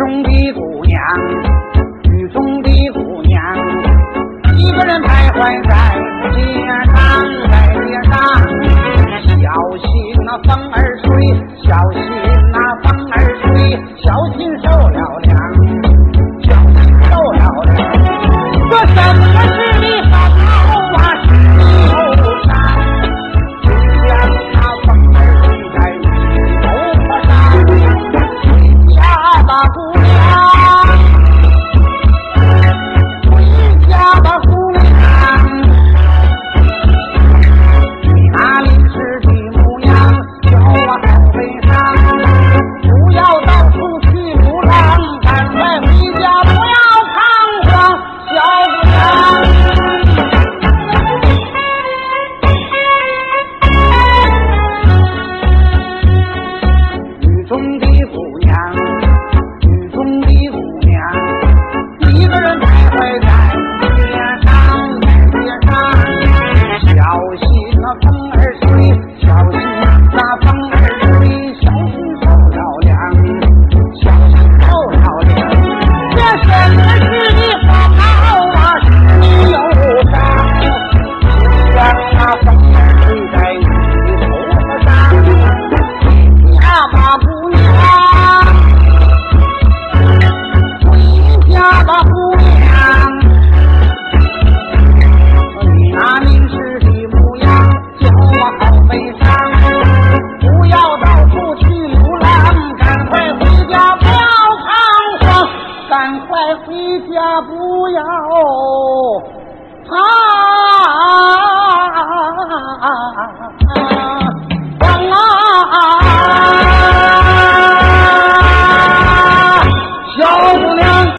中的姑娘雨中的姑娘一个人徘徊在街上在街上小心那风儿赶快回家不要怕。